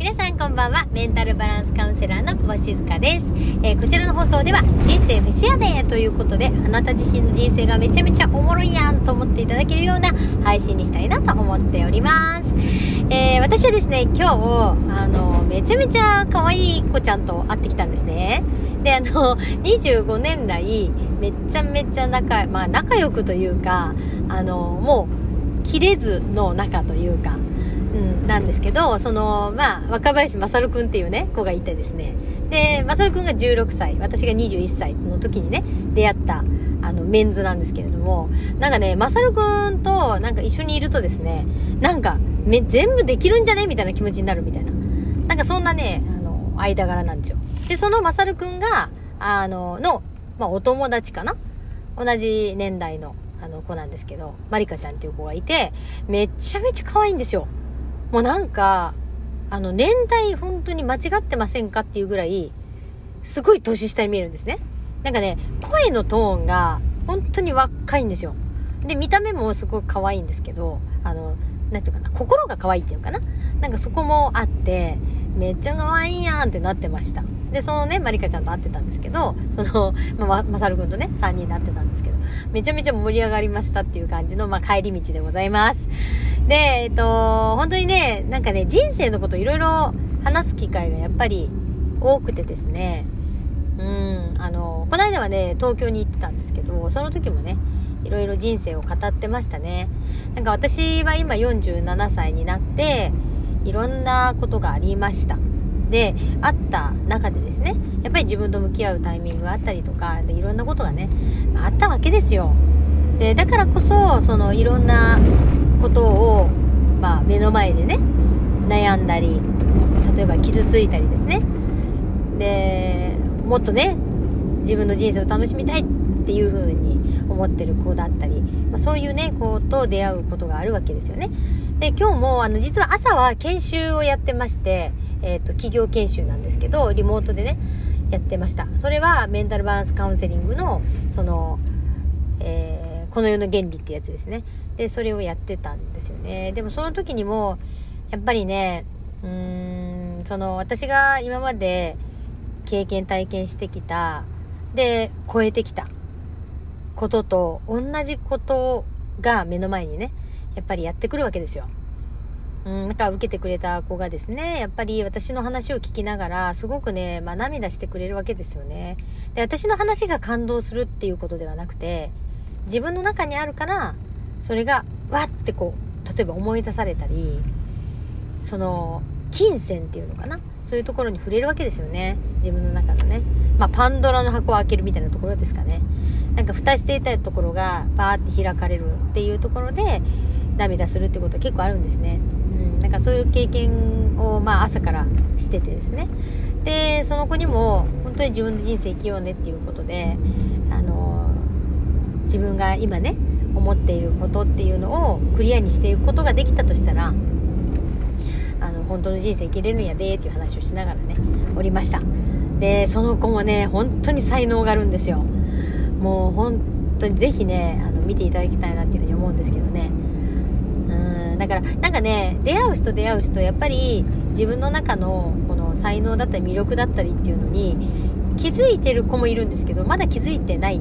皆さんこんばんは。メンタルバランスカウンセラーの久保静香です、えーこちらの放送では人生フェスやでということであなた自身の人生がめちゃめちゃおもろいやんと思っていただけるような配信にしたいなと思っております、えー私はですね今日あのめちゃめちゃ可愛い子ちゃんと会ってきたんですね。であの25年来めちゃめちゃ仲,、まあ、仲良くというかあのもう切れずの仲というかうん、なんですけど、その、まあ、若林勝くんっていうね、子がいてですね。で、勝くんが16歳、私が21歳の時にね、出会った、あの、メンズなんですけれども、なんかね、勝くんと、なんか一緒にいるとですね、なんか、め、全部できるんじゃね？みたいな気持ちになるみたいな。なんかそんなね、あの、間柄なんですよ。で、その勝くんが、あの、の、まあ、お友達かな？同じ年代の、あの子なんですけど、まりかちゃんっていう子がいて、めちゃめちゃ可愛いんですよ。もうなんか、あの、年代本当に間違ってませんかっていうぐらい、すごい年下に見えるんですね。なんかね、声のトーンが本当に若いんですよ。で、見た目もすごく可愛いんですけど、あの、なんていうかな、心が可愛いっていうかな。なんかそこもあって、めっちゃ可愛いやんってなってました。で、そのね、まりかちゃんと会ってたんですけど、その、まあ、まさるくんとね、3人で会ってたんですけど、めちゃめちゃ盛り上がりましたっていう感じの、まあ、帰り道でございます。で、えっと、本当にね、なんかね、人生のこといろいろ話す機会がやっぱり多くてですね、うん、あの、この間はね、東京に行ってたんですけど、その時もね、いろいろ人生を語ってましたね。なんか私は今47歳になって、いろんなことがありました。で、あった中でですね、やっぱり自分と向き合うタイミングがあったりとか、でいろんなことがね、あったわけですよ。で、だからこそ、そのいろんなことを、前でね、悩んだり、例えば傷ついたりですね。で、もっとね、自分の人生を楽しみたいっていう風に思ってる子だったり、まあ、そういうね、子と出会うことがあるわけですよね。で、今日も、あの、実は朝は研修をやってまして、えっ、と、企業研修なんですけど、リモートでね、やってました。それは、メンタルバランスカウンセリングの、その、えーこの世の原理ってやつですね。で、それをやってたんですよね。でもその時にも、やっぱりね、うーん、その私が今まで経験体験してきた、で、超えてきたことと同じことが目の前にね、やっぱりやってくるわけですよ。うん、なんか受けてくれた子がですね、やっぱり私の話を聞きながら、すごくね、まあ涙してくれるわけですよね。で、私の話が感動するっていうことではなくて、自分の中にあるから、それが、わってこう、例えば思い出されたり、その、金銭っていうのかな？そういうところに触れるわけですよね。自分の中のね。まあ、パンドラの箱を開けるみたいなところですかね。なんか蓋していたところが、バーって開かれるっていうところで、涙するってことは結構あるんですね。うん。なんかそういう経験を、まあ、朝からしててですね。で、その子にも、本当に自分の人生生きようねっていうことで、あの、自分が今ね思っていることっていうのをクリアにしていくことができたとしたらあの本当の人生生きれるんやでっていう話をしながらねおりました。でその子もね本当に才能があるんですよ。もう本当にぜひねあの見ていただきたいなっていうふうに思うんですけどね。うんだからなんかね出会う人出会う人やっぱり自分の中のこの才能だったり魅力だったりっていうのに気づいてる子もいるんですけどまだ気づいてない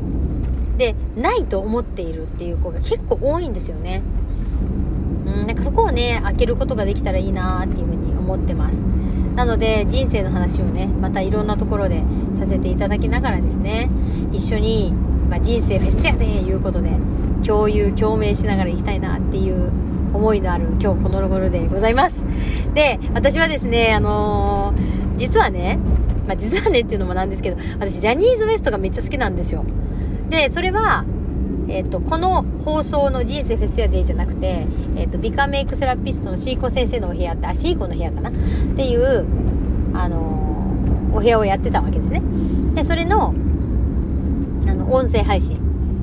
でないと思っているっていう子が結構多いんですよね。うんなんかそこをね開けることができたらいいなっていうふうに思ってます。なので人生の話をねまたいろんなところでさせていただきながらですね。一緒に、まあ、人生フェスやでいうことで共有共鳴しながらいきたいなっていう思いのある今日この頃でございます。で私はですねあのー実はねまあ、実はねっていうのもなんですけど私ジャニーズ WEST がめっちゃ好きなんですよ。で、それは、えっ、と、この放送の人生フェスやデイじゃなくて、えっ、と、ビカメイクセラピストのシーコ先生のお部屋って、あ、シーコの部屋かな？っていう、あのーお部屋をやってたわけですね。で、それの、あの、音声配信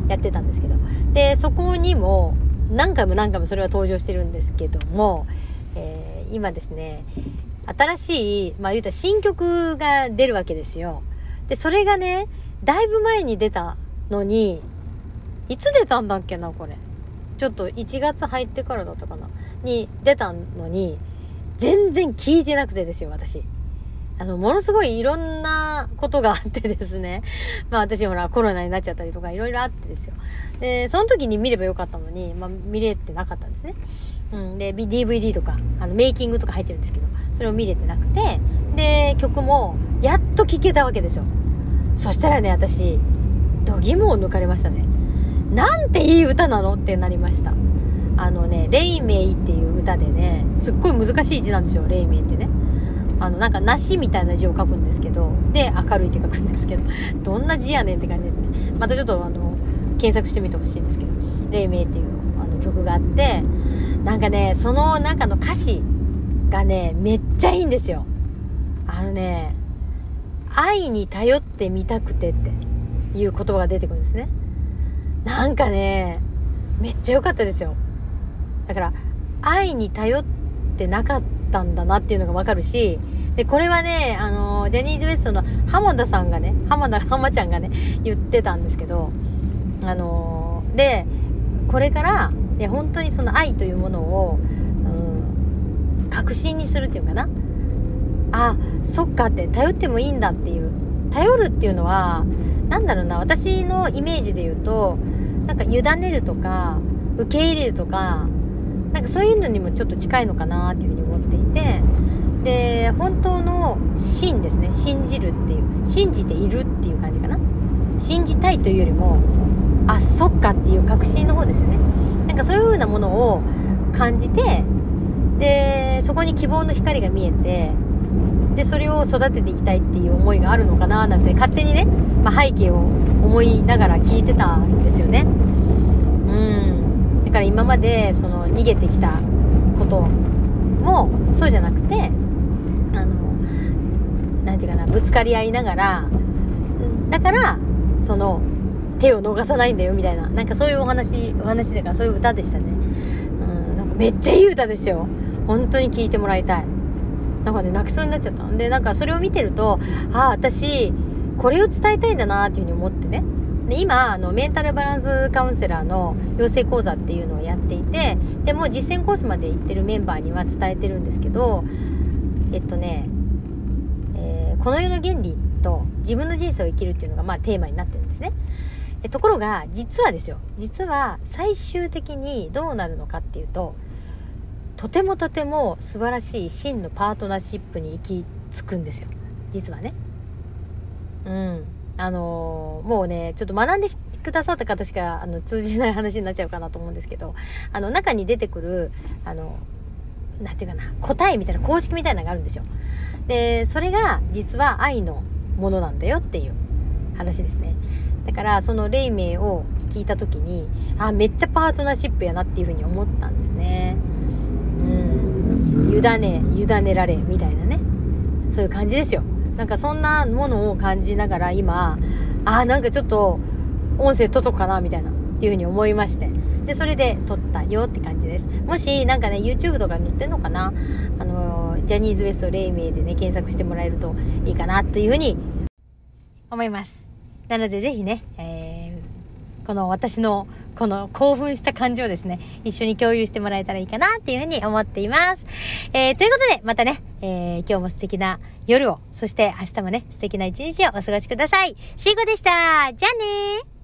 やってたんですけど、で、そこにも、何回も何回もそれは登場してるんですけども、えー今ですね、新しい、まあ言うたら新曲が出るわけですよ。で、それがね、だいぶ前に出たのに、いつ出たんだっけな、これ。ちょっと1月入ってからだったかな。に出たのに、全然聞いてなくてですよ、私。あの、ものすごいいろんなことがあってですね。まあ私ほらコロナになっちゃったりとかいろいろあってですよ。で、その時に見ればよかったのに、まあ見れてなかったんですね。うん。で、DVD とか、あの、メイキングとか入ってるんですけど、それを見れてなくて、で、曲もやっと聴けたわけですよ。そしたらね、私、度肝を抜かれましたね。なんていい歌なのってなりました。あのね、レイメイっていう歌でね、すっごい難しい字なんですよ、レイメイってね。あの、なんか梨みたいな字を書くんですけど、で、明るいって書くんですけど、どんな字やねんって感じですね。またちょっとあの、検索してみてほしいんですけど、黎明っていうあの曲があって、なんかね、その中の歌詞がね、めっちゃいいんですよ。あのね、愛に頼ってみたくてっていう言葉が出てくるんですね。なんかね、めっちゃ良かったですよ。だから、愛に頼ってなかったんだなっていうのがわかるし、で、これはね、あの、ジャニーズ WEST の浜田さんがね、浜田、浜ちゃんがね、言ってたんですけど、あの、で、これから、いや、本当にその愛というものを、うん、確信にするっていうかな。あ、そっかって、頼ってもいいんだっていう。頼るっていうのは、なんだろうな、私のイメージで言うと、なんか委ねるとか、受け入れるとか、なんかそういうのにもちょっと近いのかなっていうふうに思っていてで本当の真ですね。信じるっていう信じているっていう感じかな。信じたいというよりもあそっかっていう確信の方ですよね。なんかそういう風なものを感じてでそこに希望の光が見えてでそれを育てていきたいっていう思いがあるのかななんて勝手にね、まあ、背景を思いながら聞いてたんですよね。うん。だから今までその逃げてきたこともそうじゃなくてあの何て言うかなぶつかり合いながらだからその手を逃さないんだよみたいななんかそういうお話お話でかそういう歌でしたね。うん。なんかめっちゃいい歌ですよ。本当に聴いてもらいたい。なんかね泣きそうになっちゃったんでなんかそれを見てるとああ私これを伝えたいんだなっていうふうに思ってね。で今あのメンタルバランスカウンセラーの養成講座っていうのをやっていてでも実践コースまで行ってるメンバーには伝えてるんですけどえっとね、えー、この世の原理と自分の人生を生きるっていうのがまあテーマになってるんですね。えところが実はですよ。実は最終的にどうなるのかっていうととてもとても素晴らしい真のパートナーシップに行き着くんですよ実はねうんあのもうね、ちょっと学んでくださった方しか、あの、通じない話になっちゃうかなと思うんですけど、あの、中に出てくる、あの、なんていうかな、答えみたいな、公式みたいなのがあるんですよ。で、それが、実は愛のものなんだよっていう話ですね。だから、その黎明を聞いた時に、あ、めっちゃパートナーシップやなっていうふうに思ったんですね。委ね、委ねられ、みたいなね。そういう感じですよ。なんかそんなものを感じながら今、ああ、なんかちょっと音声撮っとくかなみたいなっていうふうに思いまして。で、それで撮ったよって感じです。もしなんかね、YouTube とか載ってんのかなあのジャニーズ WEST 黎明でね、検索してもらえるといいかなというふうに思います。なのでぜひね、えー、この私のこの興奮した感じをですね、一緒に共有してもらえたらいいかなっていうふうに思っています。えー、ということで、またね、えー、今日も素敵な夜を、そして明日もね、素敵な一日をお過ごしください。シーゴでした。じゃあねー。